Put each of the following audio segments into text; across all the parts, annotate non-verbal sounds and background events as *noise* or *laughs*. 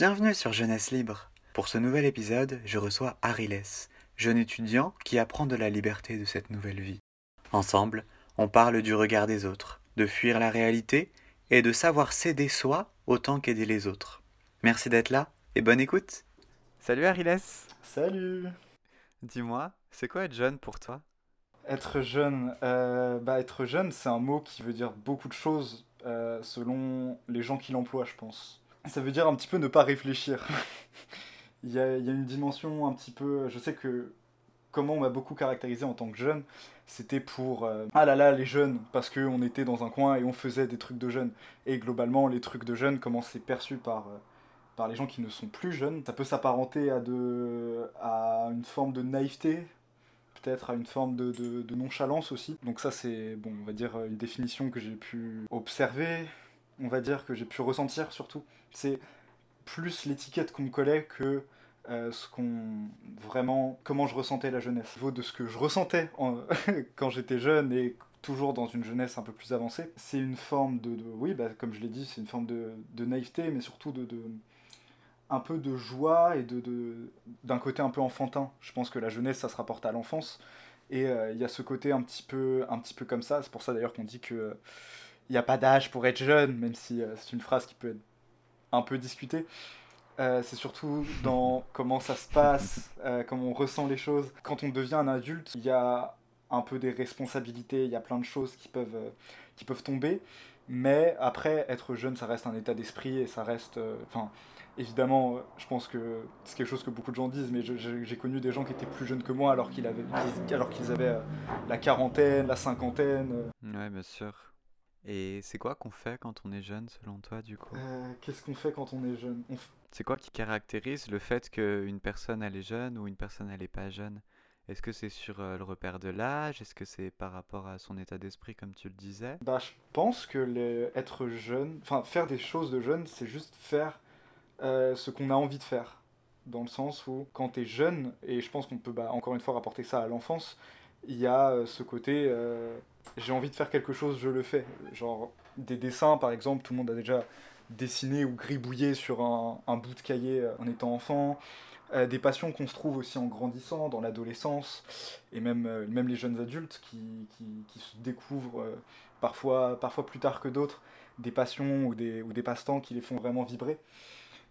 Bienvenue sur Jeunesse Libre. Pour ce nouvel épisode, je reçois Ariles, jeune étudiant qui apprend de la liberté de cette nouvelle vie. Ensemble, on parle du regard des autres, de fuir la réalité et de savoir s'aider soi autant qu'aider les autres. Merci d'être là et bonne écoute. Salut Ariles. Salut Dis-moi, c'est quoi être jeune pour toi? Être jeune, euh, bah être jeune, c'est un mot qui veut dire beaucoup de choses euh, selon les gens qui l'emploient, je pense. Ça veut dire un petit peu ne pas réfléchir. *laughs* il, y a, une dimension un petit peu. Je sais que comment on m'a beaucoup caractérisé en tant que jeune, c'était pour euh, ah là là les jeunes parce qu'on était dans un coin et on faisait des trucs de jeunes et globalement les trucs de jeunes comment c'est perçu par euh, par les gens qui ne sont plus jeunes ça peut s'apparenter à de à une forme de naïveté peut-être à une forme de, de, de nonchalance aussi donc ça c'est bon on va dire une définition que j'ai pu observer on va dire que j'ai pu ressentir surtout c'est plus l'étiquette qu'on me collait que euh, ce qu'on vraiment comment je ressentais la jeunesse. Au niveau de ce que je ressentais en- *laughs* quand j'étais jeune et toujours dans une jeunesse un peu plus avancée, c'est une forme de, oui, bah, comme je l'ai dit, c'est une forme de, naïveté, mais surtout de, un peu de joie et de d'un côté un peu enfantin. Je pense que la jeunesse, ça se rapporte à l'enfance. Et euh, il y a ce côté un petit peu, un petit peu comme ça. C'est pour ça d'ailleurs qu'on dit que il n'y a pas d'âge pour être jeune, même si euh, c'est une phrase qui peut être un peu discutée. Euh, c'est surtout dans comment ça se passe, *laughs* euh, comment on ressent les choses. Quand on devient un adulte, il y a un peu des responsabilités, il y a plein de choses qui peuvent, euh, qui peuvent tomber. Mais après, être jeune, ça reste un état d'esprit et ça reste... euh, Enfin, évidemment, je pense que c'est quelque chose que beaucoup de gens disent, mais j'ai connu des gens qui étaient plus jeunes que moi alors qu'ils avaient, alors qu'ils avaient euh, la quarantaine, la cinquantaine. Ouais, bien sûr. Et c'est quoi qu'on fait quand on est jeune selon toi du coup? Euh, Qu'est-ce qu'on fait quand on est jeune? On f- C'est quoi qui caractérise le fait qu'une personne elle est jeune ou une personne elle est pas jeune? Est-ce que c'est sur euh, le repère de l'âge? Est-ce que c'est par rapport à son état d'esprit comme tu le disais? Bah, je pense que les- être jeune, enfin faire des choses de jeune, c'est juste faire euh, ce qu'on a envie de faire. Dans le sens où quand t'es jeune, et je pense qu'on peut bah, encore une fois rapporter ça à l'enfance, il y a ce côté euh, j'ai envie de faire quelque chose, je le fais. Genre des dessins par exemple, tout le monde a déjà dessiné ou gribouillé sur un, un bout de cahier euh, en étant enfant. Euh, des passions qu'on se trouve aussi en grandissant, dans l'adolescence, et même, euh, même les jeunes adultes qui, qui, qui se découvrent parfois, parfois plus tard que d'autres, des passions ou des, ou des passe-temps qui les font vraiment vibrer.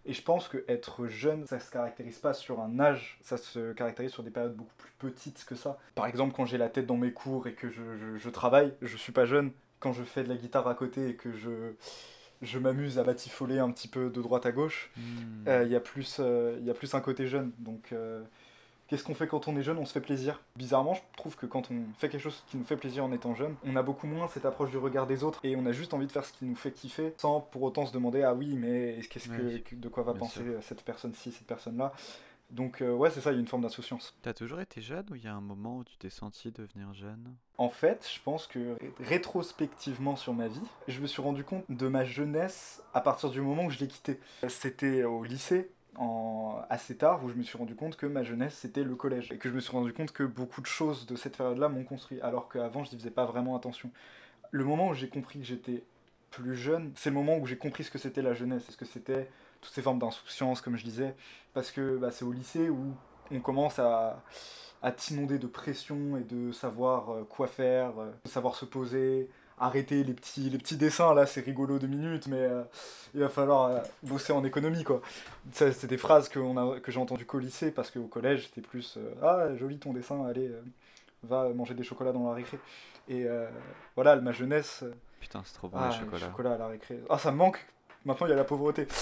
Et je pense que être jeune, ça se caractérise pas sur un âge, ça se caractérise sur des périodes beaucoup plus petites que ça. Par exemple, quand j'ai la tête dans mes cours et que je, je, je travaille, je suis pas jeune. Quand je fais de la guitare à côté et que je, je m'amuse à batifoler un petit peu de droite à gauche, Hmm. euh, il y, a plus, euh, y a plus un côté jeune. Donc, euh, qu'est-ce qu'on fait quand on est jeune On se fait plaisir. Bizarrement, je trouve que quand on fait quelque chose qui nous fait plaisir en étant jeune, on a beaucoup moins cette approche du regard des autres et on a juste envie de faire ce qui nous fait kiffer sans pour autant se demander ah oui, mais qu'est-ce que, de quoi va penser sûr. cette personne-ci, cette personne-là Donc, euh, ouais, c'est ça, il y a une forme d'insouciance. T'as toujours été jeune ou il y a un moment où tu t'es senti devenir jeune? En fait, je pense que ré- rétrospectivement sur ma vie, je me suis rendu compte de ma jeunesse à partir du moment où je l'ai quittée. C'était au lycée, en... assez tard, où je me suis rendu compte que ma jeunesse c'était le collège. Et que je me suis rendu compte que beaucoup de choses de cette période-là m'ont construit, alors qu'avant je n'y faisais pas vraiment attention. Le moment où j'ai compris que j'étais plus jeune, c'est le moment où j'ai compris ce que c'était la jeunesse, ce que c'était toutes ces formes d'insouciance, comme je disais, parce que bah, c'est au lycée où on commence à, à t'inonder de pression et de savoir euh, quoi faire, euh, de savoir se poser, arrêter les petits, les petits dessins, là c'est rigolo deux minutes, mais euh, il va falloir euh, bosser en économie quoi. Ça, C'est des phrases que, on a, que j'ai entendues qu'au lycée, parce qu'au collège c'était plus euh, Ah joli ton dessin, allez, va manger des chocolats dans la récré. Et voilà, ma jeunesse, Putain, c'est trop bon ah, le chocolat. chocolat à la récré. Ah ça me manque, maintenant il y a la pauvreté. *laughs*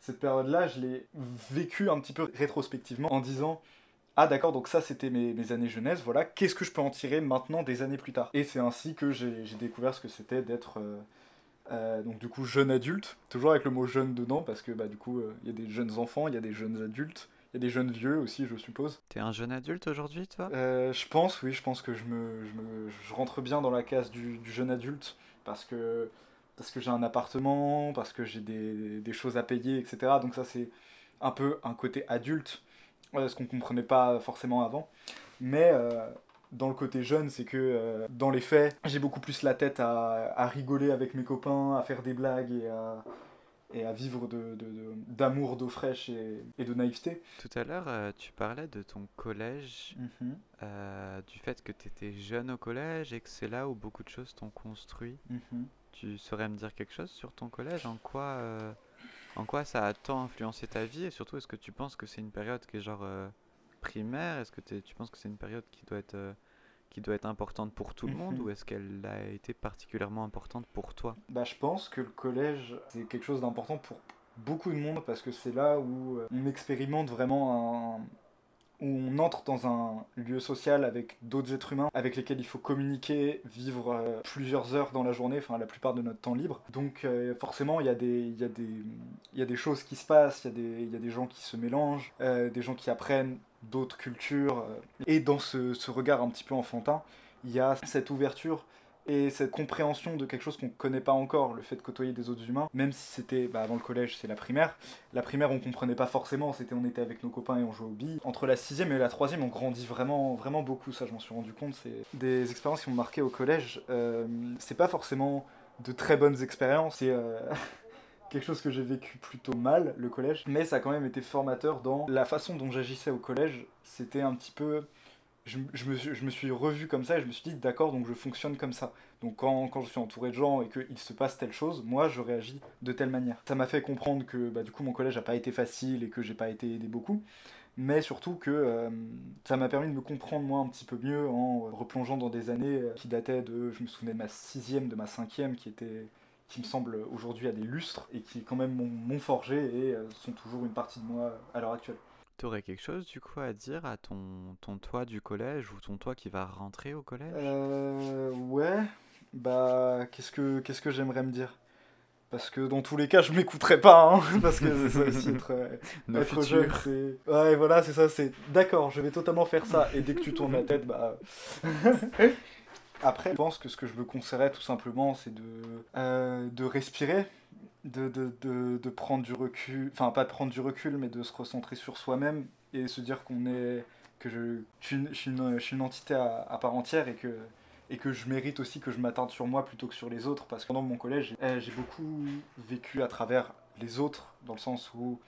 Cette période-là, je l'ai vécue un petit peu rétrospectivement en disant Ah d'accord, donc ça c'était mes, mes années jeunesse, voilà, qu'est-ce que je peux en tirer maintenant des années plus tard? Et c'est ainsi que j'ai découvert ce que c'était d'être euh, euh, donc du coup jeune adulte, toujours avec le mot jeune dedans, parce que bah du coup euh, il y a des jeunes enfants, il y a des jeunes adultes, il y a des jeunes vieux aussi je suppose. T'es un jeune adulte aujourd'hui toi? Je pense, oui, je pense que je, me, je, me- je rentre bien dans la case du, du jeune adulte parce que, parce que j'ai un appartement, parce que j'ai des, des choses à payer, etc. Donc ça c'est un peu un côté adulte, ce qu'on comprenait pas forcément avant. Mais euh, dans le côté jeune, c'est que euh, dans les faits, j'ai beaucoup plus la tête à, à rigoler avec mes copains, à faire des blagues et à, et à vivre d'amour, de, d'amour d'eau fraîche et, et, de naïveté. Tout à l'heure, euh, tu parlais de ton collège, mhm. euh, du fait que tu étais jeune au collège et que c'est là où beaucoup de choses t'ont construit. Mhm. Tu saurais me dire quelque chose sur ton collège? En quoi, en quoi ça a tant influencé ta vie? Et surtout, est-ce que tu penses que c'est une période qui est genre primaire? Est-ce que tu penses que c'est une période qui doit être qui doit être importante pour tout le monde? Mhm. ou est-ce qu'elle a été particulièrement importante pour toi? Bah, Je pense que le collège, c'est quelque chose d'important pour beaucoup de monde parce que c'est là où euh, on expérimente vraiment un, on entre dans un lieu social avec d'autres êtres humains avec lesquels il faut communiquer, vivre euh, plusieurs heures dans la journée, enfin la plupart de notre temps libre. Donc euh, forcément, il y, a des, choses qui se passent, il y, a des, gens qui se mélangent, des gens qui apprennent d'autres cultures. Euh, et dans ce, regard un petit peu enfantin, il y a cette ouverture et cette compréhension de quelque chose qu'on ne connaît pas encore, le fait de côtoyer des autres humains, même si c'était bah, avant le collège, c'est la primaire. La primaire, on comprenait pas forcément, c'était on était avec nos copains et on jouait au billes. Entre la sixième et la troisième, on grandit vraiment, vraiment beaucoup, ça je m'en suis rendu compte. C'est des expériences qui m'ont marqué au collège. Euh, c'est pas forcément de très bonnes expériences, c'est euh, *laughs* quelque chose que j'ai vécu plutôt mal, le collège, mais ça a quand même été formateur dans la façon dont j'agissais au collège. C'était un petit peu. Je, me, je, me, suis revu comme ça et je me suis dit, d'accord, donc je fonctionne comme ça. Donc quand, quand je suis entouré de gens et qu'il se passe telle chose, moi je réagis de telle manière. Ça m'a fait comprendre que bah, du coup mon collège n'a pas été facile et que j'ai pas été aidé beaucoup mais surtout que euh, ça m'a permis de me comprendre moi un petit peu mieux en replongeant dans des années qui dataient de, je me souvenais de ma sixième, de ma cinquième, qui était qui me semblent aujourd'hui à des lustres et qui quand même m'ont forgé et euh, sont toujours une partie de moi à l'heure actuelle. Tu aurais quelque chose du coup à dire à ton, ton toi du collège ou ton toi qui va rentrer au collège? Euh, Ouais, bah qu'est-ce que, qu'est-ce que j'aimerais me dire? Parce que dans tous les cas, je m'écouterai pas, hein, *laughs* parce que c'est ça aussi être, euh, *laughs* être jeune, c'est... Ouais, voilà, c'est ça, c'est... D'accord, je vais totalement faire ça, et dès que tu tournes la tête, bah... *laughs* Après, je pense que ce que je me conseillerais tout simplement, c'est de, euh, de respirer, de, de, de, de, prendre du recul, enfin pas de prendre du recul, mais de se recentrer sur soi-même et se dire qu'on est, que je, suis, une, je, suis une, entité à, part entière et que, et que je mérite aussi que je m'attarde sur moi plutôt que sur les autres, parce que pendant mon collège, j'ai beaucoup vécu à travers les autres, dans le sens où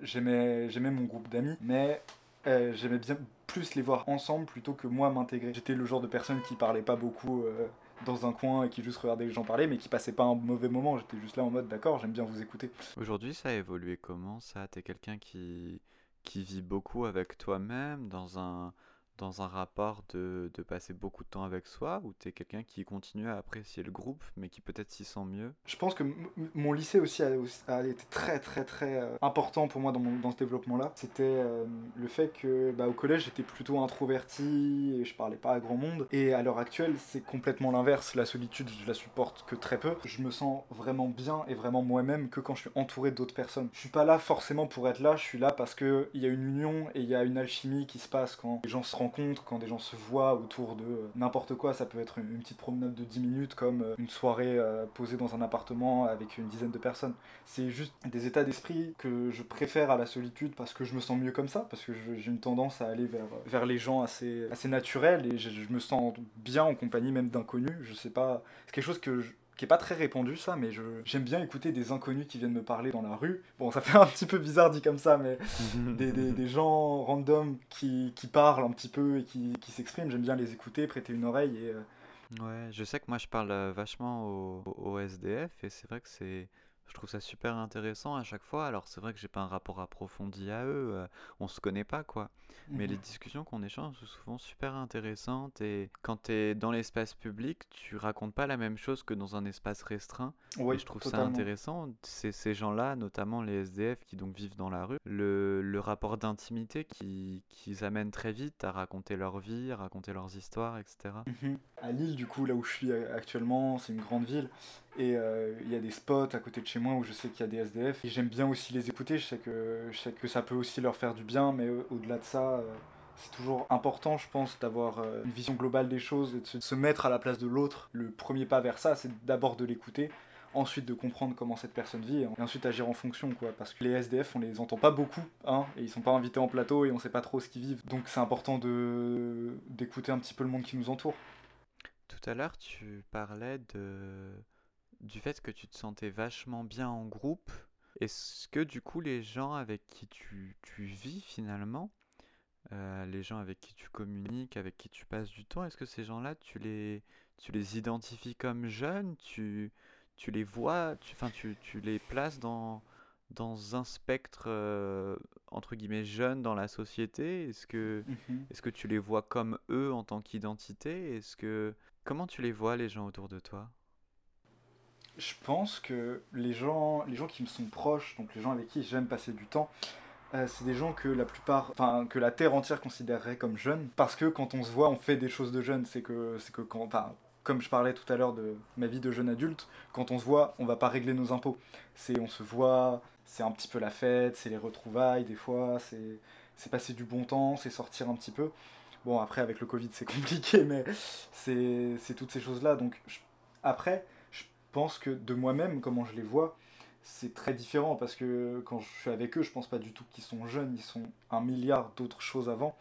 j'aimais mon groupe d'amis, mais euh, j'aimais bien plus les voir ensemble plutôt que moi m'intégrer. J'étais le genre de personne qui parlait pas beaucoup euh, dans un coin et qui juste regardait les gens parler, mais qui passait pas un mauvais moment. J'étais juste là en mode d'accord, j'aime bien vous écouter. Aujourd'hui, ça a évolué comment ça? T'es quelqu'un qui, qui vit beaucoup avec toi-même dans un dans un rapport de, passer beaucoup de temps avec soi ou tu es quelqu'un qui continue à apprécier le groupe mais qui peut-être s'y sent mieux? Je pense que mon lycée aussi a, été très très très euh, important pour moi dans, ce développement-là. C'était euh, le fait que bah, au collège j'étais plutôt introverti et je parlais pas à grand monde et à l'heure actuelle c'est complètement l'inverse. La solitude je la supporte que très peu. Je me sens vraiment bien et vraiment moi-même que quand je suis entouré d'autres personnes. Je suis pas là forcément pour être là, je suis là parce qu'il y a une union et il y a une alchimie qui se passe quand les gens se quand des gens se voient autour de euh, n'importe quoi. Ça peut être une, petite promenade de 10 minutes comme euh, une soirée euh, posée dans un appartement avec une dizaine de personnes. C'est juste des états d'esprit que je préfère à la solitude parce que je me sens mieux comme ça, parce que j'ai une tendance à aller vers, vers les gens assez, assez naturels et je, je me sens bien en compagnie même d'inconnus. Je sais pas, c'est quelque chose que je, qui est pas très répandu ça, mais j'aime bien écouter des inconnus qui viennent me parler dans la rue. Bon, ça *laughs* fait un petit peu bizarre dit comme ça, mais *laughs* des, des, des, gens random qui, qui, parlent un petit peu et qui, qui s'expriment, j'aime bien les écouter, prêter une oreille et... Euh, ouais, je sais que moi je parle euh, vachement au, au SDF et c'est vrai que c'est je trouve ça super intéressant à chaque fois. Alors c'est vrai que j'ai pas un rapport approfondi à eux, euh, on se connaît pas quoi. Mais les mhm. discussions qu'on échange sont souvent super intéressantes et quand tu es dans l'espace public, tu racontes pas la même chose que dans un espace restreint. Oui, et je trouve ça intéressant. C'est ces gens-là, notamment les SDF qui donc vivent dans la rue, le, le rapport d'intimité qu'ils qui amènent très vite à raconter leur vie, à raconter leurs histoires, etc. À Lille, du coup, là où je suis actuellement, c'est une grande ville. Et euh, il y a des spots à côté de chez moi où je sais qu'il y a des SDF. Et j'aime bien aussi les écouter. Je sais, que, je sais que ça peut aussi leur faire du bien. Mais au-delà de ça, euh, c'est toujours important, je pense, d'avoir euh, une vision globale des choses et de se mettre à la place de l'autre. Le premier pas vers ça, c'est d'abord de l'écouter ensuite de comprendre comment cette personne vit et ensuite agir en fonction quoi parce que les SDF on les entend pas beaucoup hein et ils sont pas invités en plateau et on sait pas trop ce qu'ils vivent donc c'est important d'écouter un petit peu le monde qui nous entoure tout à l'heure tu parlais de du fait que tu te sentais vachement bien en groupe Est-ce que du coup les gens avec qui tu, tu vis finalement, euh, les gens avec qui tu communiques, avec qui tu passes du temps, est-ce que ces gens-là, tu les, tu les identifies comme jeunes, tu, tu les vois, tu, enfin, tu, tu les places dans, dans un spectre euh, entre guillemets jeune dans la société? Est-ce que, Mhm. est-ce que tu les vois comme eux en tant qu'identité? Est-ce que comment tu les vois les gens autour de toi? Je pense que les gens, les gens qui me sont proches, donc les gens avec qui j'aime passer du temps, euh, c'est des gens que la plupart, enfin que la terre entière considérerait comme jeunes, parce que quand on se voit, on fait des choses de jeunes. C'est que, c'est que quand, comme je parlais tout à l'heure de ma vie de jeune adulte, quand on se voit, on va pas régler nos impôts. C'est, on se voit, c'est un petit peu la fête, c'est les retrouvailles des fois, c'est, c'est passer du bon temps, c'est sortir un petit peu. Bon après avec le Covid c'est *laughs* compliqué, mais c'est, c'est toutes ces choses là. Donc après, pense que de moi-même, comment je les vois c'est très différent parce que quand je suis avec eux, je pense pas du tout qu'ils sont jeunes, ils sont un milliard d'autres choses avant.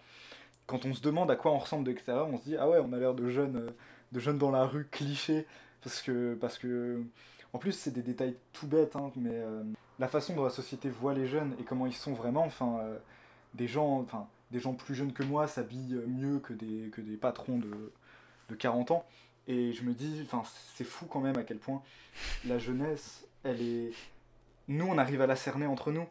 Quand on se demande à quoi on ressemble de on se dit ah ouais, on a l'air de jeunes, euh, de jeunes dans la rue, clichés, parce que parce que en plus c'est des détails tout bêtes, hein, mais euh, la façon dont la société voit les jeunes et comment ils sont vraiment, enfin euh, des gens, enfin des gens plus jeunes que moi s'habillent mieux que des que des patrons de de 40 ans. Et je me dis, enfin, c'est fou quand même à quel point la jeunesse, elle est. Nous, on arrive à la cerner entre nous,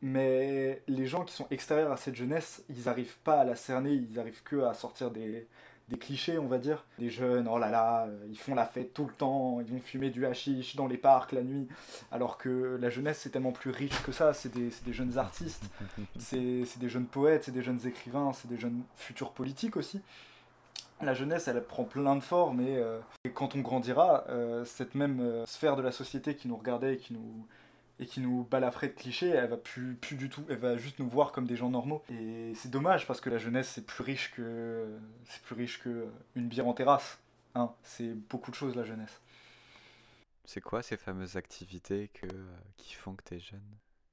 mais les gens qui sont extérieurs à cette jeunesse, ils n'arrivent pas à la cerner, ils arrivent que à sortir des, des clichés, on va dire. Des jeunes, oh là là, euh, ils font la fête tout le temps, ils vont fumer du hashish dans les parcs la nuit, alors que la jeunesse, c'est tellement plus riche que ça, c'est des, des jeunes artistes, *laughs* c'est c'est des jeunes poètes, c'est des jeunes écrivains, c'est des jeunes futurs politiques aussi la jeunesse, elle prend plein de formes et, euh, et quand on grandira, euh, cette même euh, sphère de la société qui nous regardait et qui nous, et qui nous balafrait de clichés, elle va plus, plus du tout, elle va juste nous voir comme des gens normaux. Et c'est dommage parce que la jeunesse, c'est plus riche que, c'est plus riche que une bière en terrasse. Hein, c'est beaucoup de choses la jeunesse. C'est quoi ces fameuses activités que, qui font que tu es jeune?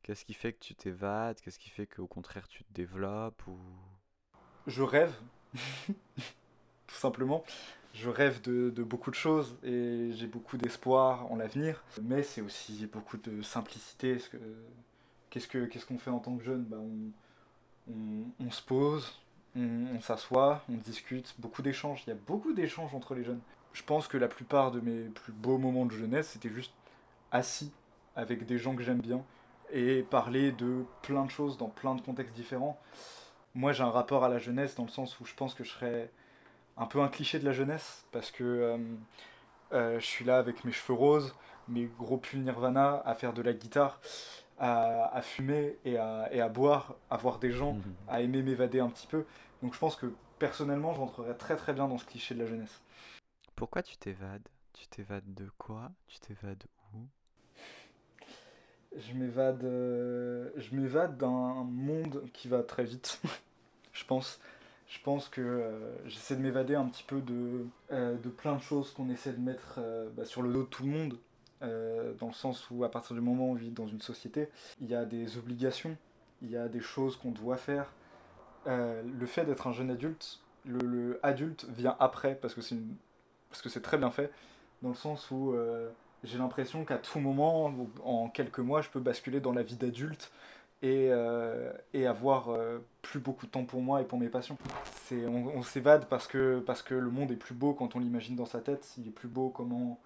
Qu'est-ce qui fait que tu t'évades? Qu'est-ce qui fait qu'au contraire tu te développes ou... Je rêve, *laughs* tout simplement. Je rêve de, beaucoup de choses et j'ai beaucoup d'espoir en l'avenir. Mais c'est aussi beaucoup de simplicité. Qu'est-ce que qu'est-ce qu'on fait en tant que jeune? Bah, on, se pose, on s'assoit, on discute, beaucoup d'échanges. Il y a beaucoup d'échanges entre les jeunes. Je pense que la plupart de mes plus beaux moments de jeunesse, c'était juste assis avec des gens que j'aime bien et parler de plein de choses dans plein de contextes différents. Moi, j'ai un rapport à la jeunesse dans le sens où je pense que je serais un peu un cliché de la jeunesse parce que euh, euh, je suis là avec mes cheveux roses, mes gros pulls Nirvana, à faire de la guitare, à, à fumer et à, et à boire, à voir des gens, à aimer m'évader un petit peu. Donc je pense que personnellement, je rentrerais très très bien dans ce cliché de la jeunesse. Pourquoi tu t'évades? Tu t'évades de quoi? Tu t'évades où? Je m'évade, euh, je m'évade d'un monde qui va très vite, *laughs* je pense. Je pense que euh, j'essaie de m'évader un petit peu de, euh, de plein de choses qu'on essaie de mettre euh, bah, sur le dos de tout le monde, dans le sens où à partir du moment où on vit dans une société, il y a des obligations, il y a des choses qu'on doit faire. Le fait d'être un jeune adulte, le, le adulte vient après parce que c'est parce que c'est très bien fait, dans le sens où j'ai l'impression qu'à tout moment, en quelques mois, je peux basculer dans la vie d'adulte et, euh, et avoir euh, plus beaucoup de temps pour moi et pour mes passions. C'est, on, s'évade parce que, parce que le monde est plus beau quand on l'imagine dans sa tête. Il est plus beau comment...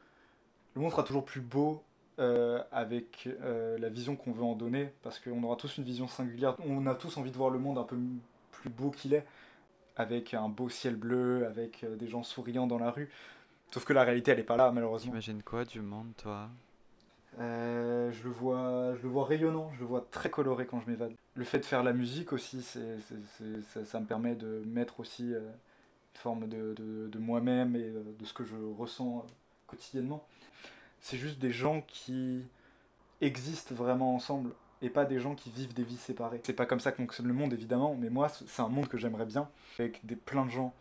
Le monde sera toujours plus beau euh, avec la vision qu'on veut en donner parce qu'on aura tous une vision singulière. On a tous envie de voir le monde un peu plus beau qu'il est avec un beau ciel bleu, avec des gens souriants dans la rue. Sauf que la réalité, elle est pas là, malheureusement. T'imagines quoi du monde, toi? Euh, je le vois, je le vois rayonnant, je le vois très coloré quand je m'évade. Le fait de faire la musique aussi, ça, me permet de mettre aussi euh, une forme de, de- moi-même et euh, de ce que je ressens quotidiennement. C'est juste des gens qui existent vraiment ensemble et pas des gens qui vivent des vies séparées. C'est pas comme ça que fonctionne le monde évidemment, mais moi c'est un monde que j'aimerais bien avec des plein de gens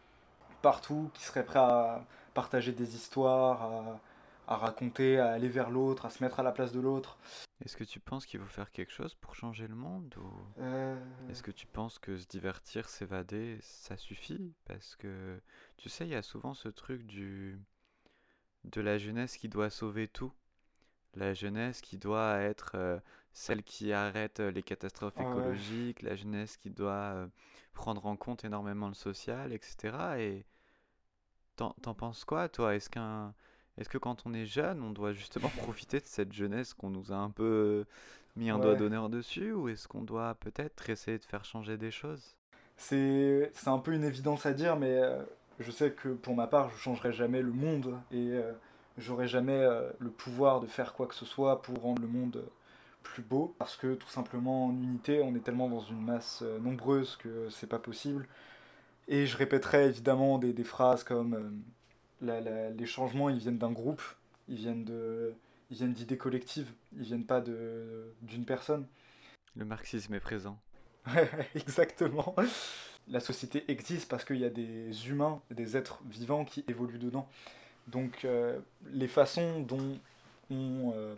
partout qui seraient prêts à partager des histoires, à, à raconter, à aller vers l'autre, à se mettre à la place de l'autre. Est-ce que tu penses qu'il faut faire quelque chose pour changer le monde ou Euh, est-ce que tu penses que se divertir, s'évader, ça suffit? Parce que tu sais, il y a souvent ce truc du de la jeunesse qui doit sauver tout. la jeunesse qui doit être euh, celle qui arrête euh, les catastrophes Ah ouais. écologiques, la jeunesse qui doit euh, prendre en compte énormément le social, etc. Et t'en penses quoi, toi? Est-ce qu'un, est-ce que quand on est jeune, on doit justement *laughs* profiter de cette jeunesse qu'on nous a un peu mis un doigt d'honneur dessus, ou est-ce qu'on doit peut-être essayer de faire changer des choses? C'est, c'est un peu une évidence à dire, mais euh, je sais que pour ma part, je changerai jamais le monde et euh, j'aurai jamais euh, le pouvoir de faire quoi que ce soit pour rendre le monde plus beau, parce que tout simplement en unité, on est tellement dans une masse euh, nombreuse que c'est pas possible. Et je répéterai évidemment des, des phrases comme euh, la- la- les changements, ils viennent d'un groupe, ils viennent de, ils viennent d'idées collectives, ils viennent pas de, d'une personne. Le marxisme est présent. *laughs* Exactement. La société existe parce qu'il y a des humains, des êtres vivants qui évoluent dedans. Donc euh, les façons dont ont euh,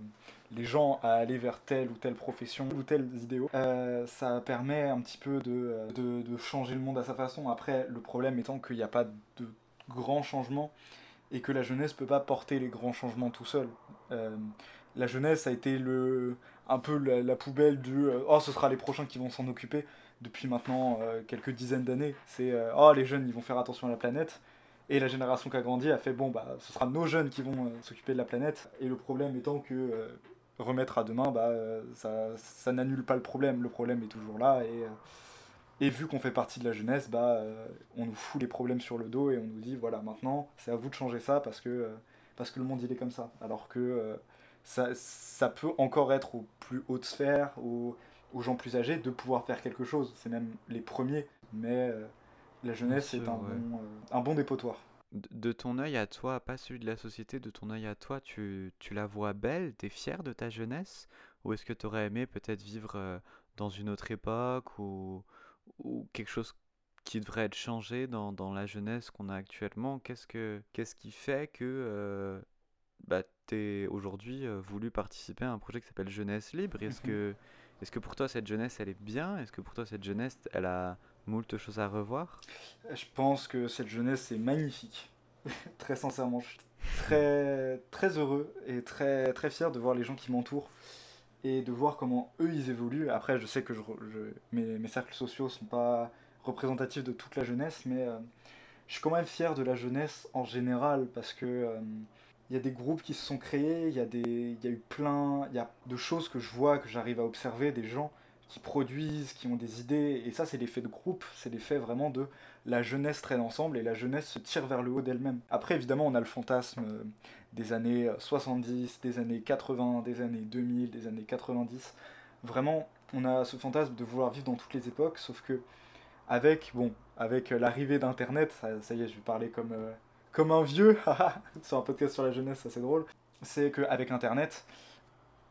les gens à aller vers telle ou telle profession ou tels idéaux, euh, ça permet un petit peu de, de, de changer le monde à sa façon. Après, le problème étant qu'il n'y a pas de grands changements et que la jeunesse peut pas porter les grands changements tout seul. Euh, la jeunesse a été le, un peu la, poubelle du euh, oh ce sera les prochains qui vont s'en occuper depuis maintenant euh, quelques dizaines d'années. C'est oh les jeunes ils vont faire attention à la planète. Et la génération qui a grandi a fait bon bah ce sera nos jeunes qui vont s'occuper de la planète. Et le problème étant que remettre à demain bah ça, ça n'annule pas le problème. Le problème est toujours là et et vu qu'on fait partie de la jeunesse, bah, euh, on nous fout les problèmes sur le dos et on nous dit voilà, maintenant, c'est à vous de changer ça parce que, euh, parce que le monde il est comme ça. Alors que euh, ça, ça peut encore être aux plus hautes sphères, aux, aux gens plus âgés, de pouvoir faire quelque chose. C'est même les premiers. Mais euh, la jeunesse est un ouais. bon, euh, un bon dépotoir. De de ton œil à toi, pas celui de la société, de ton œil à toi, tu, tu la vois belle, t'es fier de ta jeunesse? Ou est-ce que t'aurais aimé peut-être vivre dans une autre époque ou, ou quelque chose qui devrait être changé dans, dans la jeunesse qu'on a actuellement? Qu'est-ce que, qu'est-ce qui fait que euh, bah, t'es aujourd'hui euh, voulu participer à un projet qui s'appelle Jeunesse Libre? Est-ce que, est-ce que pour toi cette jeunesse elle est bien? Est-ce que pour toi cette jeunesse elle a moult choses à revoir? Je pense que cette jeunesse est magnifique. *laughs* très sincèrement, je suis très, très heureux et très, très fier de voir les gens qui m'entourent et de voir comment eux ils évoluent. Après, je sais que je, mes, cercles sociaux sont pas représentatifs de toute la jeunesse, mais euh, je suis quand même fier de la jeunesse en général parce que euh, il y a des groupes qui se sont créés, il y a y a eu plein, il y a de choses que je vois, que j'arrive à observer, des gens qui produisent, qui ont des idées, et ça c'est l'effet de groupe, c'est l'effet vraiment de la jeunesse traîne ensemble et la jeunesse se tire vers le haut d'elle-même. Après évidemment on a le fantasme euh, des années 70, des années 80, des années 2000, des années 90. Vraiment on a ce fantasme de vouloir vivre dans toutes les époques, sauf que avec, bon, avec euh, l'arrivée d'Internet, ça, y est, je vais parler comme, euh, comme un vieux, *laughs* sur un podcast sur la jeunesse, ça c'est drôle, c'est qu'avec Internet,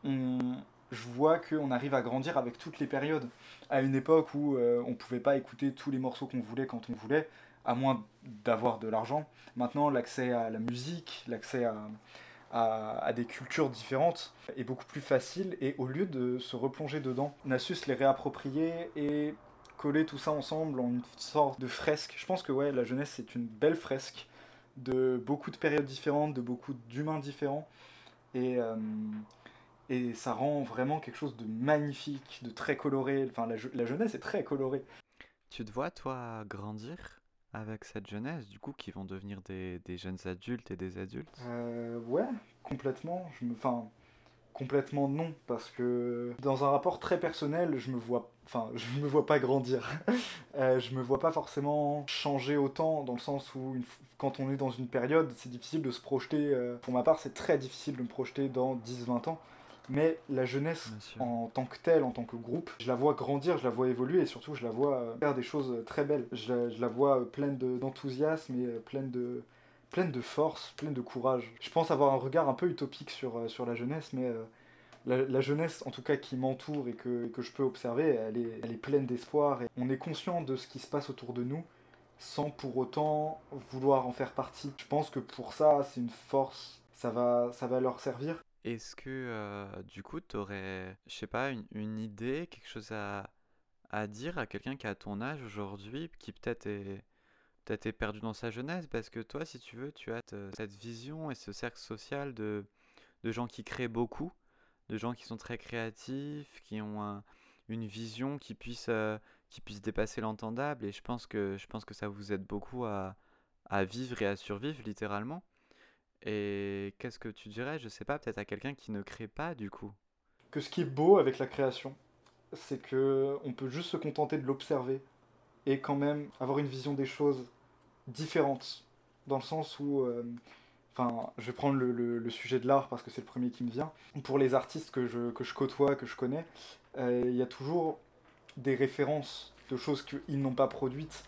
je vois qu'on arrive à grandir avec toutes les périodes. À une époque où euh, on pouvait pas écouter tous les morceaux qu'on voulait quand on voulait, à moins d'avoir de l'argent. Maintenant, l'accès à la musique, l'accès à, à, des cultures différentes est beaucoup plus facile et au lieu de se replonger dedans, on a su se les réapproprier et coller tout ça ensemble en une sorte de fresque. Je pense que ouais, la jeunesse c'est une belle fresque de beaucoup de périodes différentes, de beaucoup d'humains différents et, euh, et ça rend vraiment quelque chose de magnifique, de très coloré. Enfin, la jeunesse est très colorée. Tu te vois, toi, grandir? Avec cette jeunesse, du coup, qui vont devenir des, jeunes adultes et des adultes? Euh, ouais, complètement. Enfin, complètement non, parce que dans un rapport très personnel, je me vois, enfin, je me vois pas grandir. *laughs* Euh, je me vois pas forcément changer autant, dans le sens où quand on est dans une période, c'est difficile de se projeter. euh, pour ma part, c'est très difficile de me projeter dans 10-20 ans. Mais la jeunesse en tant que telle, en tant que groupe, je la vois grandir, je la vois évoluer et surtout je la vois euh, faire des choses euh, très belles. Je la, je la vois euh, pleine de- d'enthousiasme et pleine de, pleine de force, pleine de courage. Je pense avoir un regard un peu utopique sur, sur la jeunesse, mais euh, la, la jeunesse, en tout cas qui m'entoure et que, que je peux observer, elle est, elle est pleine d'espoir et on est conscient de ce qui se passe autour de nous sans pour autant vouloir en faire partie. Je pense que pour ça, c'est une force, ça va, ça va leur servir. Est-ce que, du coup, t'aurais, je sais pas, une, idée, quelque chose à, à dire à quelqu'un qui a ton âge aujourd'hui, qui peut-être est, est perdu dans sa jeunesse? Parce que toi, si tu veux, tu as te- cette vision et ce cercle social de, gens qui créent beaucoup, de gens qui sont très créatifs, qui ont une vision qui puisse, dépasser l'entendable. Et je pense, que, ça vous aide beaucoup à vivre et à survivre, littéralement. Et qu'est-ce que tu dirais, je sais pas, peut-être à quelqu'un qui ne crée pas, du coup? Que ce qui est beau avec la création, c'est que on peut juste se contenter de l'observer et quand même avoir une vision des choses différente. Dans le sens où... Euh, enfin, je vais prendre le, sujet de l'art parce que c'est le premier qui me vient. Pour les artistes que je, côtoie, que je connais, euh, il y a toujours des références de choses qu'ils n'ont pas produites.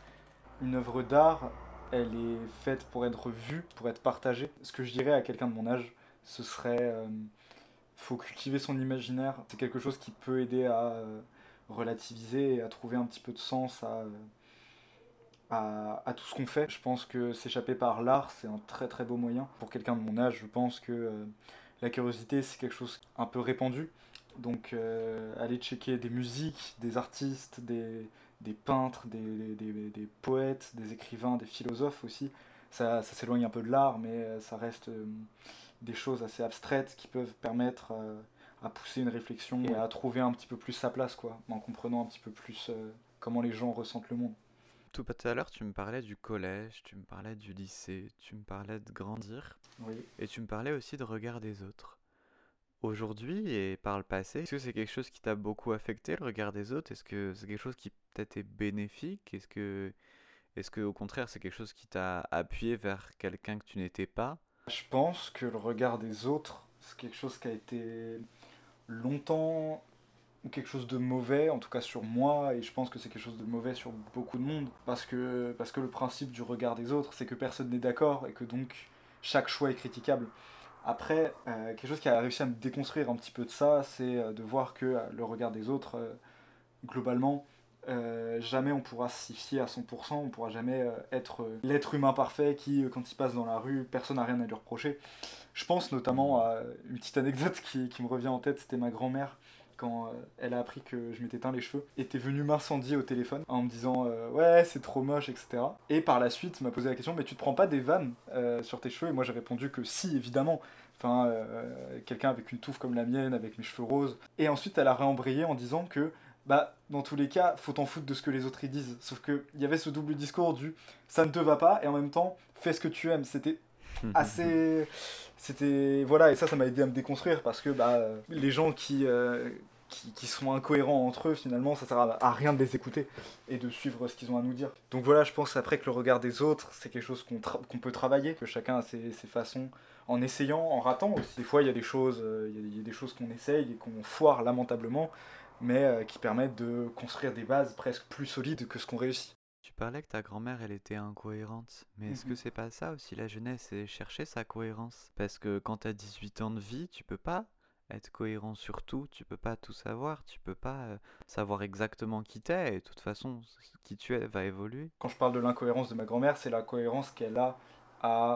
Une œuvre d'art, elle est faite pour être vue, pour être partagée. Ce que je dirais à quelqu'un de mon âge, ce serait euh, faut cultiver son imaginaire. C'est quelque chose qui peut aider à euh, relativiser et à trouver un petit peu de sens à, à, tout ce qu'on fait. Je pense que s'échapper par l'art, c'est un très très beau moyen. Pour quelqu'un de mon âge, je pense que euh, la curiosité, c'est quelque chose un peu répandu. Donc euh, aller checker des musiques, des artistes, des, des peintres, des, des, des, poètes, des écrivains, des philosophes aussi. Ça, ça s'éloigne un peu de l'art, mais euh, ça reste des choses assez abstraites qui peuvent permettre à pousser une réflexion et à trouver un petit peu plus sa place, quoi, en comprenant un petit peu plus comment les gens ressentent le monde. Tout à l'heure, tu me parlais du collège, tu me parlais du lycée, tu me parlais de grandir. Oui. Et tu me parlais aussi de regard des autres. Aujourd'hui et par le passé, est-ce que c'est quelque chose qui t'a beaucoup affecté, le regard des autres? Est-ce que c'est quelque chose qui peut-être est bénéfique? Est-ce que, est-ce que au contraire, c'est quelque chose qui t'a appuyé vers quelqu'un que tu n'étais pas? Je pense que le regard des autres, c'est quelque chose qui a été longtemps quelque chose de mauvais, en tout cas sur moi, et je pense que c'est quelque chose de mauvais sur beaucoup de monde, parce que, parce que le principe du regard des autres, c'est que personne n'est d'accord, et que donc chaque choix est critiquable. Après, euh, quelque chose qui a réussi à me déconstruire un petit peu de ça, c'est euh, de voir que euh, le regard des autres, globalement, jamais on pourra s'y fier à 100%, on pourra jamais être l'être humain parfait qui, quand il passe dans la rue, personne n'a rien à lui reprocher. Je pense notamment à une petite anecdote qui, qui me revient en tête, c'était ma grand-mère quand euh, elle a appris que je m'étais teint les cheveux, était venue m'incendier au téléphone en me disant euh, ouais c'est trop moche etc. Et par la suite m'a posé la question mais tu te prends pas des vannes euh, sur tes cheveux? Et moi j'ai répondu que si évidemment. Enfin quelqu'un avec une touffe comme la mienne avec mes cheveux roses. Et ensuite elle a réembrayé en disant que bah dans tous les cas, faut t'en foutre de ce que les autres y disent. Sauf que il y avait ce double discours du ça ne te va pas et en même temps fais ce que tu aimes. C'était *laughs* assez c'était voilà et ça ça m'a aidé à me déconstruire parce que bah les gens qui, euh, qui, sont incohérents entre eux finalement ça sert à, rien de les écouter et de suivre ce qu'ils ont à nous dire. Donc voilà je pense après que le regard des autres c'est quelque chose qu'on peut travailler que chacun a ses, façons en essayant en ratant aussi. Des fois il y a des choses euh, il y, a des choses qu'on essaye et qu'on foire lamentablement mais euh, qui permettent de construire des bases presque plus solides que ce qu'on réussit parlais que ta grand-mère, elle était incohérente, mais est-ce que c'est pas ça aussi la jeunesse, c'est chercher sa cohérence? Parce que quand t'as 18 ans de vie, tu peux pas être cohérent sur tout, tu peux pas tout savoir, tu peux pas euh, savoir exactement qui t'es, et de toute façon, qui tu es va évoluer. Quand je parle de l'incohérence de ma grand-mère, c'est la cohérence qu'elle a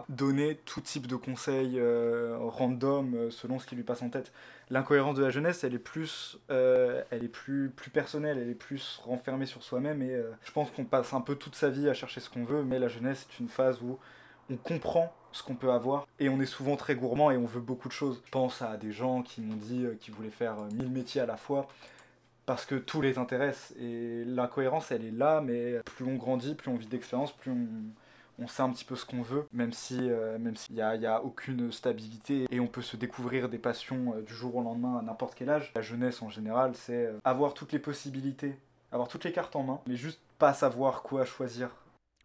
donner tout type de conseils euh, random euh, selon ce qui lui passe en tête. L'incohérence de la jeunesse, elle est plus, euh, elle est plus, plus personnelle, elle est plus renfermée sur soi-même et je pense qu'on passe un peu toute sa vie à chercher ce qu'on veut, mais la jeunesse est une phase où on comprend ce qu'on peut avoir et on est souvent très gourmand et on veut beaucoup de choses. Je pense à des gens qui m'ont dit qu'ils voulaient faire mille métiers à la fois parce que tout les intéresse et l'incohérence elle est là mais plus on grandit, plus on vit d'expérience, plus on on sait un petit peu ce qu'on veut, même si euh, s'il n'y a, y a, aucune stabilité et on peut se découvrir des passions euh, du jour au lendemain à n'importe quel âge. La jeunesse en général, c'est euh, avoir toutes les possibilités, avoir toutes les cartes en main, mais juste pas savoir quoi choisir.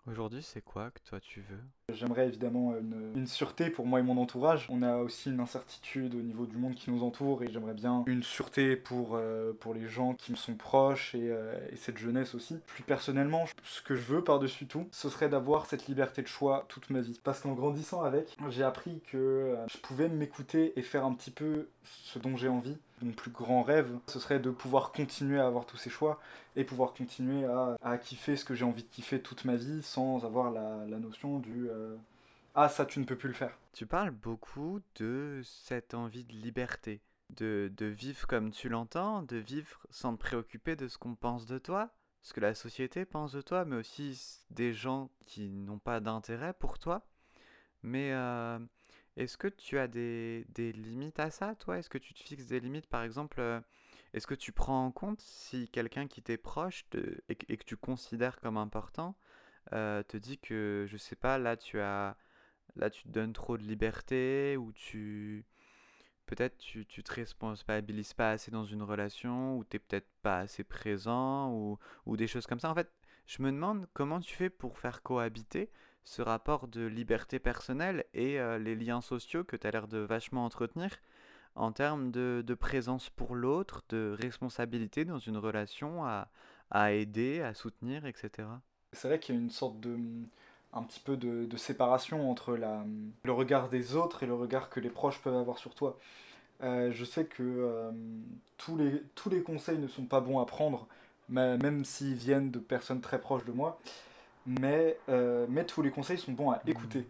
Aujourd'hui, c'est quoi que toi tu veux? J'aimerais évidemment une, sûreté pour moi et mon entourage. On a aussi une incertitude au niveau du monde qui nous entoure et j'aimerais bien une sûreté pour, euh, pour les gens qui me sont proches et, euh, et, cette jeunesse aussi. Plus personnellement, ce que je veux par-dessus tout, ce serait d'avoir cette liberté de choix toute ma vie. Parce qu'en grandissant avec, j'ai appris que euh, je pouvais m'écouter et faire un petit peu ce dont j'ai envie. Mon plus grand rêve, ce serait de pouvoir continuer à avoir tous ces choix et pouvoir continuer à, à kiffer ce que j'ai envie de kiffer toute ma vie sans avoir la, la notion du ah ça tu ne peux plus le faire. Tu parles beaucoup de cette envie de liberté, de, de vivre comme tu l'entends, de vivre sans te préoccuper de ce qu'on pense de toi, ce que la société pense de toi, mais aussi des gens qui n'ont pas d'intérêt pour toi. Mais euh, Est-ce que tu as des, des limites à ça, toi? Est-ce que tu te fixes des limites, par exemple, euh, est-ce que tu prends en compte si quelqu'un qui t'est proche et que tu considères comme important euh, te dit que, je sais pas, là tu as, là tu te donnes trop de liberté ou tu, peut-être tu, tu te responsabilises pas assez dans une relation ou t'es peut-être pas assez présent ou, ou des choses comme ça. En fait, je me demande comment tu fais pour faire cohabiter ce rapport de liberté personnelle et euh, les liens sociaux que tu as l'air de vachement entretenir en termes de, de présence pour l'autre, de responsabilité dans une relation à, à aider, à soutenir, etc. C'est vrai qu'il y a une sorte de un petit peu de, de séparation entre la, le regard des autres et le regard que les proches peuvent avoir sur toi. Euh, je sais que euh, tous les, tous les conseils ne sont pas bons à prendre, même s'ils viennent de personnes très proches de moi, mais, euh, mais tous les conseils sont bons à Mhm. écouter.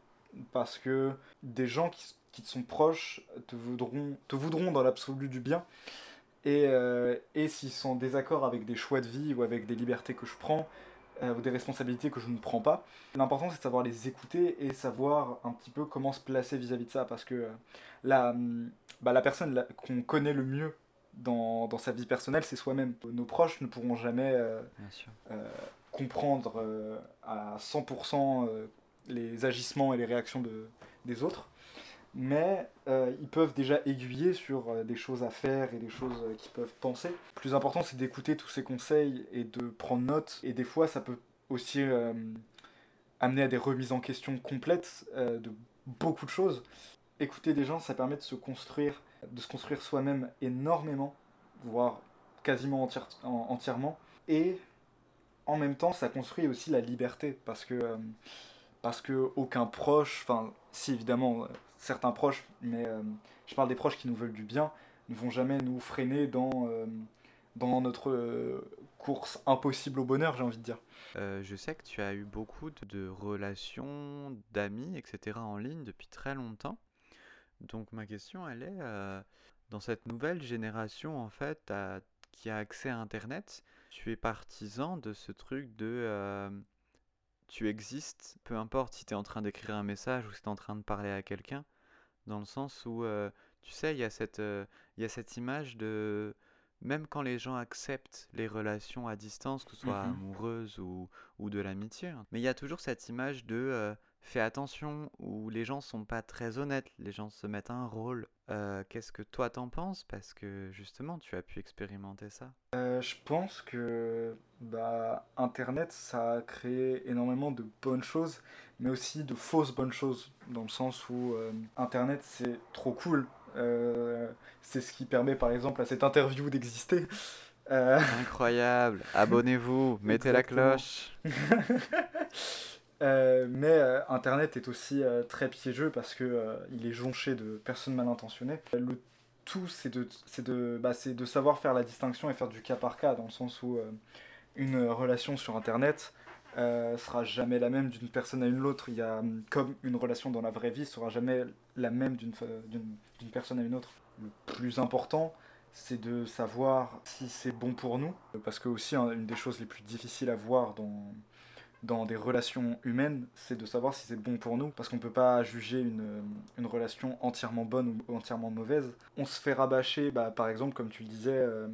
Parce que des gens qui, qui te sont proches te voudront, te voudront dans l'absolu du bien, et, et s'ils sont en désaccord avec des choix de vie ou avec des libertés que je prends, euh, ou des responsabilités que je ne prends pas, l'important c'est de savoir les écouter et savoir un petit peu comment se placer vis-à-vis de ça. Parce que euh, la, hum, bah, la personne qu'on connaît le mieux dans, dans sa vie personnelle, c'est soi-même. Nos proches ne pourront jamais euh, comprendre à 100% euh, les agissements et les réactions de, des autres mais euh, ils peuvent déjà aiguiller sur euh, des choses à faire et des choses euh, qu'ils peuvent penser. Le plus important, c'est d'écouter tous ces conseils et de prendre note. Et des fois, ça peut aussi amener à des remises en question complètes de beaucoup de choses. Écouter des gens, ça permet de se construire, de se construire soi-même énormément, voire quasiment entière- en- entièrement. Et en même temps, ça construit aussi la liberté, parce que parce que aucun proche, enfin, si évidemment, certains proches, mais euh, je parle des proches qui nous veulent du bien, ne vont jamais nous freiner dans, euh, dans notre euh, course impossible au bonheur, j'ai envie de dire. Je sais que tu as eu beaucoup de, relations, d'amis, etc. en ligne depuis très longtemps. Donc ma question, elle est, dans cette nouvelle génération, en fait, qui a accès à Internet, tu es partisan de ce truc de tu existes, peu importe si tu es en train d'écrire un message ou si tu es en train de parler à quelqu'un, dans le sens où, euh, tu sais, il y a cette, euh, il y a cette image de, même quand les gens acceptent les relations à distance, que ce soit Mhm. amoureuses ou, ou de l'amitié, hein, mais il y a toujours cette image de euh, fais attention, où les gens sont pas très honnêtes, les gens se mettent un rôle. Euh, qu'est-ce que toi t'en penses? Parce que justement, tu as pu expérimenter ça. Euh, je pense que bah, Internet, ça a créé énormément de bonnes choses, mais aussi de fausses bonnes choses, dans le sens où euh, Internet, c'est trop cool. C'est ce qui permet, par exemple, à cette interview d'exister. Incroyable! Abonnez-vous, *laughs* mettez la cloche. *laughs* Euh, mais euh, Internet est aussi euh, très piégeux parce que il est jonché de personnes mal intentionnées. Le tout, c'est de, de, bah, de savoir faire la distinction et faire du cas par cas, dans le sens où une relation sur Internet sera jamais la même d'une personne à une autre. Il y a, hum, comme une relation dans la vraie vie sera jamais la même d'une personne à une autre. Le plus important, c'est de savoir si c'est bon pour nous, parce que aussi hein, une des choses les plus difficiles à voir dans dans des relations humaines, c'est de savoir si c'est bon pour nous, parce qu'on peut pas juger une, une relation entièrement bonne ou entièrement mauvaise. On se fait rabâcher, bah, par exemple, comme tu le disais, euh,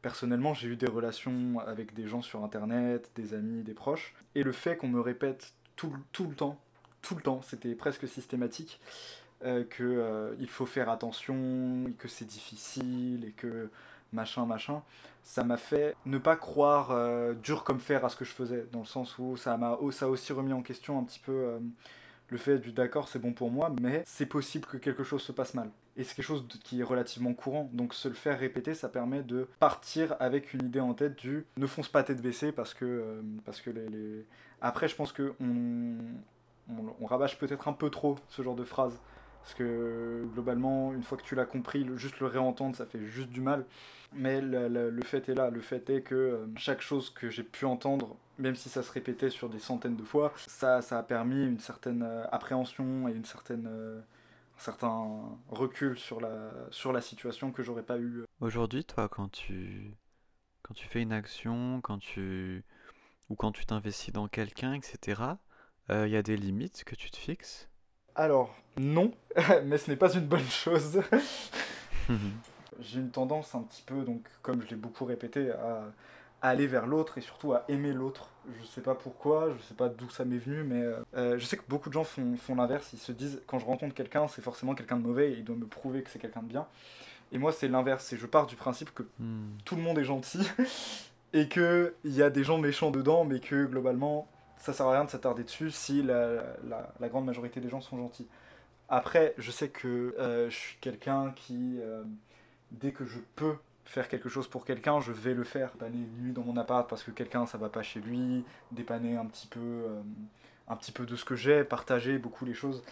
personnellement, j'ai eu des relations avec des gens sur Internet, des amis, des proches, et le fait qu'on me répète tout, tout le temps, tout le temps, c'était presque systématique, euh, que euh, faut faire attention, que c'est difficile, et que machin, machin, ça m'a fait ne pas croire euh, dur comme fer à ce que je faisais, dans le sens où ça m'a ça a aussi remis en question un petit peu euh, le fait du d'accord, c'est bon pour moi, mais c'est possible que quelque chose se passe mal. Et c'est quelque chose qui est relativement courant, donc se le faire répéter, ça permet de partir avec une idée en tête du ne fonce pas tête baissée parce que, euh, parce que les- Après, je pense que on, on, on rabâche peut-être un peu trop ce genre de phrase. Parce que globalement, une fois que tu l'as compris, le- juste le réentendre, ça fait juste du mal. Mais le, le- le fait est là, le fait est que euh, chaque chose que j'ai pu entendre, même si ça se répétait sur des centaines de fois, ça, ça a permis une certaine euh, appréhension et une certaine, euh, un certain recul sur la, sur la situation que j'aurais pas eu. Aujourd'hui, toi, quand tu, quand tu fais une action, quand tu, ou quand tu t'investis dans quelqu'un, etc., il y a des limites que tu te fixes? Alors, non, *laughs* mais ce n'est pas une bonne chose. *laughs* J'ai une tendance un petit peu, donc comme je l'ai beaucoup répété, à, aller vers l'autre et surtout à aimer l'autre. Je sais pas pourquoi, je sais pas d'où ça m'est venu, mais euh, je sais que beaucoup de gens font, font l'inverse. Ils se disent, quand je rencontre quelqu'un, c'est forcément quelqu'un de mauvais et il doit me prouver que c'est quelqu'un de bien. Et moi, c'est l'inverse. Et je pars du principe que hmm. tout le monde est gentil *laughs* et qu'il y a des gens méchants dedans, mais que globalement, ça sert à rien de s'attarder dessus si la, la, grande majorité des gens sont gentils. Après, je sais que euh, je suis quelqu'un qui, euh, dès que je peux faire quelque chose pour quelqu'un, je vais le faire. Une nuit dans mon appart parce que quelqu'un ça va pas chez lui, dépanner un petit peu, euh, un petit peu de ce que j'ai, partager beaucoup les choses.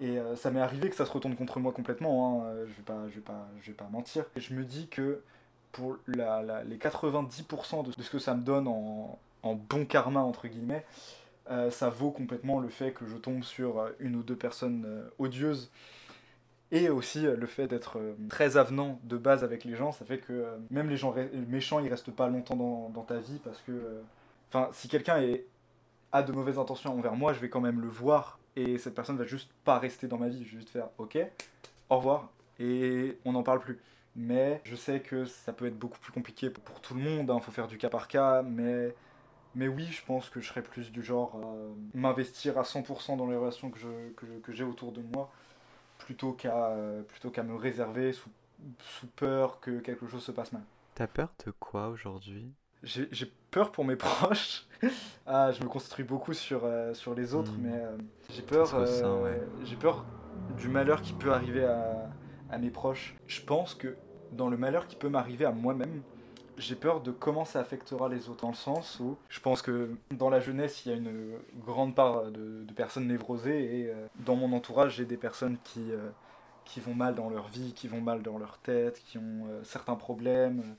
Et ça m'est arrivé que ça se retourne contre moi complètement. Hein. Je vais pas, je vais pas, je vais pas mentir. Et je me dis que pour les 90% de ce que ça me donne en bon karma entre guillemets, euh, ça vaut complètement le fait que je tombe sur euh, une ou deux personnes euh, odieuses. Et aussi le fait d'être très avenant de base avec les gens, ça fait que même les gens méchants, ils restent pas longtemps dans, ta vie parce que, enfin, si quelqu'un a de mauvaises intentions envers moi, je vais quand même le voir et cette personne va juste pas rester dans ma vie. Je vais juste faire OK, au revoir et on n'en parle plus. Mais je sais que ça peut être beaucoup plus compliqué pour tout le monde, il hein. faut faire du cas par cas, mais mais oui, je pense que je serais plus du genre à m'investir à 100% dans les relations que, je, que, que j'ai autour de moi, plutôt qu'à, plutôt qu'à me réserver sous, sous peur que quelque chose se passe mal. T'as peur de quoi aujourd'hui? J'ai, j'ai peur pour mes *laughs* proches. ah, je me construis beaucoup sur, euh, sur les autres, hmm. mais euh, j'ai peur, euh, j'ai peur du malheur qui peut arriver à, à mes proches. Je pense que dans le malheur qui peut m'arriver à moi-même, j'ai peur de comment ça affectera les autres, dans le sens où je pense que dans la jeunesse, il y a une grande part de, personnes névrosées, et euh, dans mon entourage, j'ai des personnes qui, euh, qui vont mal dans leur vie, qui vont mal dans leur tête, qui ont euh, certains problèmes,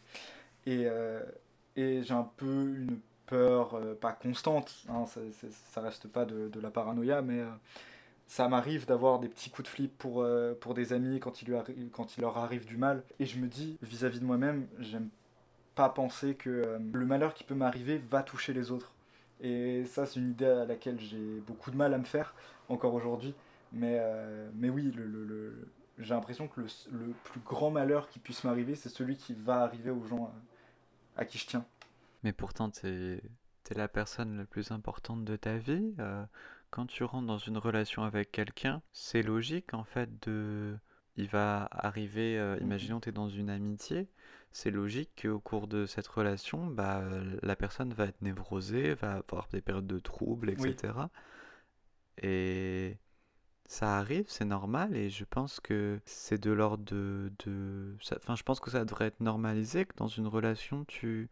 et, et j'ai un peu une peur, pas constante, hein, ça, ça, reste pas de, la paranoïa, mais ça m'arrive d'avoir des petits coups de flip pour, pour des amis quand il, lui quand il leur arrive du mal. Et je me dis, vis-à-vis -vis de moi-même, j'aime pas penser que euh, le malheur qui peut m'arriver va toucher les autres. Et ça, c'est une idée à laquelle j'ai beaucoup de mal à me faire encore aujourd'hui. Mais, euh, mais oui, le, le, j'ai l'impression que le, plus grand malheur qui puisse m'arriver, c'est celui qui va arriver aux gens à, qui je tiens. Mais pourtant, tu es, la personne la plus importante de ta vie. Euh, quand tu rentres dans une relation avec quelqu'un, c'est logique en fait de... Il va arriver, mm-hmm. imaginons tu es dans une amitié, c'est logique qu'au cours de cette relation, bah, la personne va être névrosée, va avoir des périodes de troubles, etc. Et ça arrive, c'est normal, et je pense que c'est de l'ordre de... de... Enfin, je pense que ça devrait être normalisé, que dans une relation, tu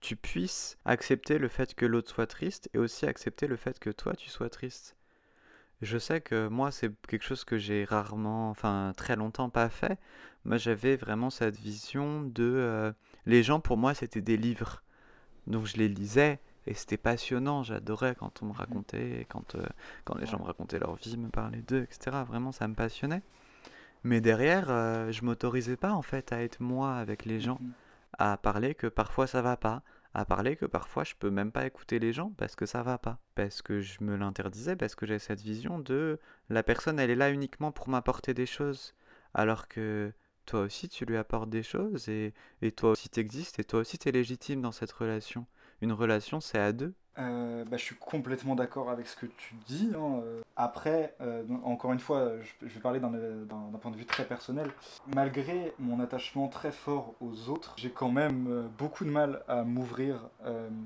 tu puisses accepter le fait que l'autre soit triste et aussi accepter le fait que toi tu sois triste. Je sais que moi, c'est quelque chose que j'ai rarement, enfin très longtemps pas fait. Moi, j'avais vraiment cette vision de... Euh, les gens, pour moi, c'était des livres. Donc je les lisais et c'était passionnant. J'adorais quand on me mmh. racontait, quand, euh, quand les gens me racontaient leur vie, me parlaient d'eux, etc. Vraiment, ça me passionnait. Mais derrière, euh, je m'autorisais pas en fait à être moi avec les gens, mmh. à parler que parfois ça va pas, à parler que parfois je peux même pas écouter les gens parce que ça va pas, parce que je me l'interdisais, parce que j'ai cette vision de la personne elle est là uniquement pour m'apporter des choses, alors que toi aussi tu lui apportes des choses et, et toi aussi t'existes et toi aussi t'es légitime dans cette relation. Une relation c'est à deux. Euh, bah, je suis complètement d'accord avec ce que tu dis. Hein. Euh, après, euh, encore une fois, je, vais parler d'un point de vue très personnel. Malgré mon attachement très fort aux autres, j'ai quand même beaucoup de mal à m'ouvrir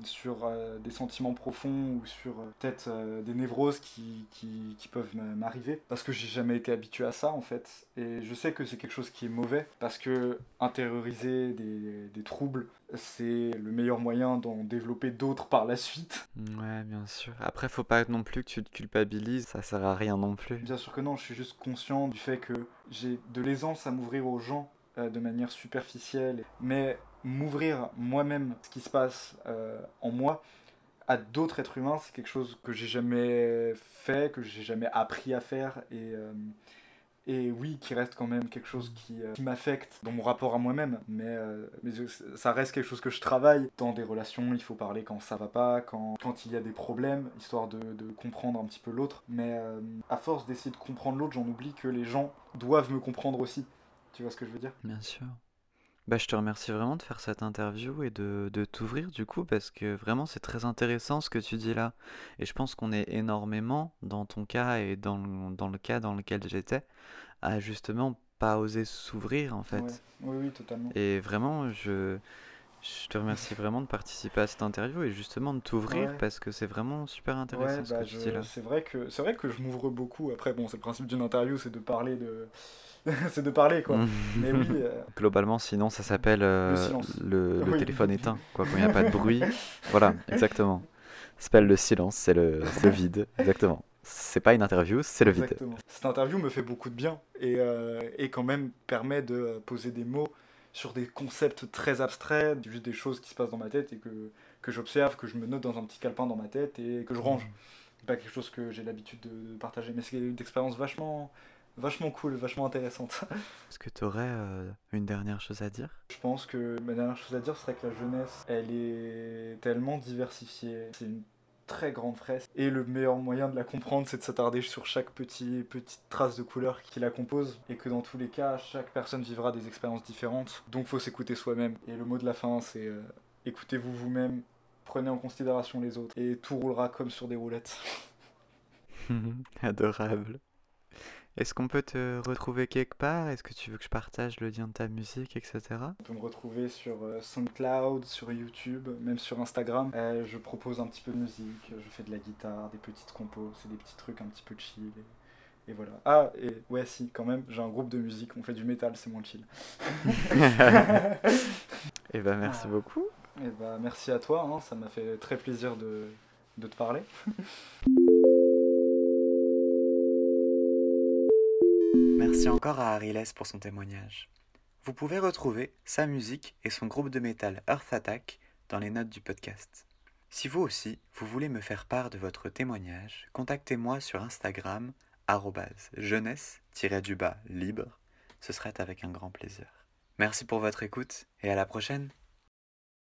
sur des sentiments profonds ou sur peut-être des névroses qui, qui, qui peuvent m'arriver parce que j'ai jamais été habitué à ça en fait. Et je sais que c'est quelque chose qui est mauvais parce que intérioriser des, des troubles, c'est le meilleur moyen d'en développer d'autres par la suite. Ouais, bien sûr. Après, faut pas non plus que tu te culpabilises, ça sert à rien non plus. Bien sûr que non, je suis juste conscient du fait que j'ai de l'aisance à m'ouvrir aux gens euh, de manière superficielle, mais m'ouvrir moi-même ce qui se passe euh, en moi à d'autres êtres humains, c'est quelque chose que j'ai jamais fait, que j'ai jamais appris à faire et, euh, et oui, qui reste quand même quelque chose qui, euh, qui m'affecte dans mon rapport à moi-même, mais, euh, mais ça reste quelque chose que je travaille. Dans des relations, il faut parler quand ça va pas, quand, quand il y a des problèmes, histoire de, de comprendre un petit peu l'autre. Mais euh, à force d'essayer de comprendre l'autre, j'en oublie que les gens doivent me comprendre aussi. Tu vois ce que je veux dire? Bien sûr. Bah, je te remercie vraiment de faire cette interview et de, de t'ouvrir du coup parce que vraiment c'est très intéressant ce que tu dis là. Et je pense qu'on est énormément dans ton cas et dans le, dans le cas dans lequel j'étais à justement pas oser s'ouvrir en fait. Oui, oui, totalement. Et vraiment, je, je te remercie vraiment de participer à cette interview et justement de t'ouvrir parce que c'est vraiment super intéressant ce bah, que tu dis là. C'est vrai que c'est vrai que je m'ouvre beaucoup. Après, bon, c'est le principe d'une interview, c'est de parler de *laughs* c'est de parler quoi. *laughs* Mais oui. Euh, Globalement, sinon ça s'appelle euh, le, le, téléphone *laughs* éteint, quoi, quand il n'y a pas de bruit. voilà, exactement. Ça s'appelle le silence, c'est le, le, vide, exactement. C'est pas une interview, c'est le vide. Exactement. Cette interview me fait beaucoup de bien et, euh, et quand même permet de poser des mots sur des concepts très abstraits, juste des choses qui se passent dans ma tête et que, que j'observe, que je me note dans un petit calepin dans ma tête et que je range. Mmh. Pas quelque chose que j'ai l'habitude de partager, mais c'est une expérience vachement, vachement cool, vachement intéressante. *laughs* Est-ce que tu aurais euh, une dernière chose à dire? Je pense que ma dernière chose à dire serait que la jeunesse, elle est tellement diversifiée. C'est une très grande fresque. Et le meilleur moyen de la comprendre, c'est de s'attarder sur chaque petit, petite trace de couleur qui la compose. Et que dans tous les cas, chaque personne vivra des expériences différentes. Donc faut s'écouter soi-même. Et le mot de la fin, c'est euh, écoutez-vous vous-même, prenez en considération les autres. Et tout roulera comme sur des roulettes. *laughs* Adorable. Est-ce qu'on peut te retrouver quelque part? Est-ce que tu veux que je partage le lien de ta musique, etc. On peut me retrouver sur euh, SoundCloud, sur YouTube, même sur Instagram. Euh, je propose un petit peu de musique, je fais de la guitare, des petites compos, c'est des petits trucs un petit peu chill. Et, voilà. Ah, et ouais, si, quand même, j'ai un groupe de musique, on fait du métal, c'est moins chill. et *laughs* eh ben merci beaucoup. Et eh bah merci à toi, hein, ça m'a fait très plaisir de, de te parler. *laughs* Merci encore à Ariles pour son témoignage. Vous pouvez retrouver sa musique et son groupe de métal Earth Attack dans les notes du podcast. Si vous aussi, vous voulez me faire part de votre témoignage, contactez-moi sur Instagram jeunesse-libre. Ce serait avec un grand plaisir. Merci pour votre écoute et à la prochaine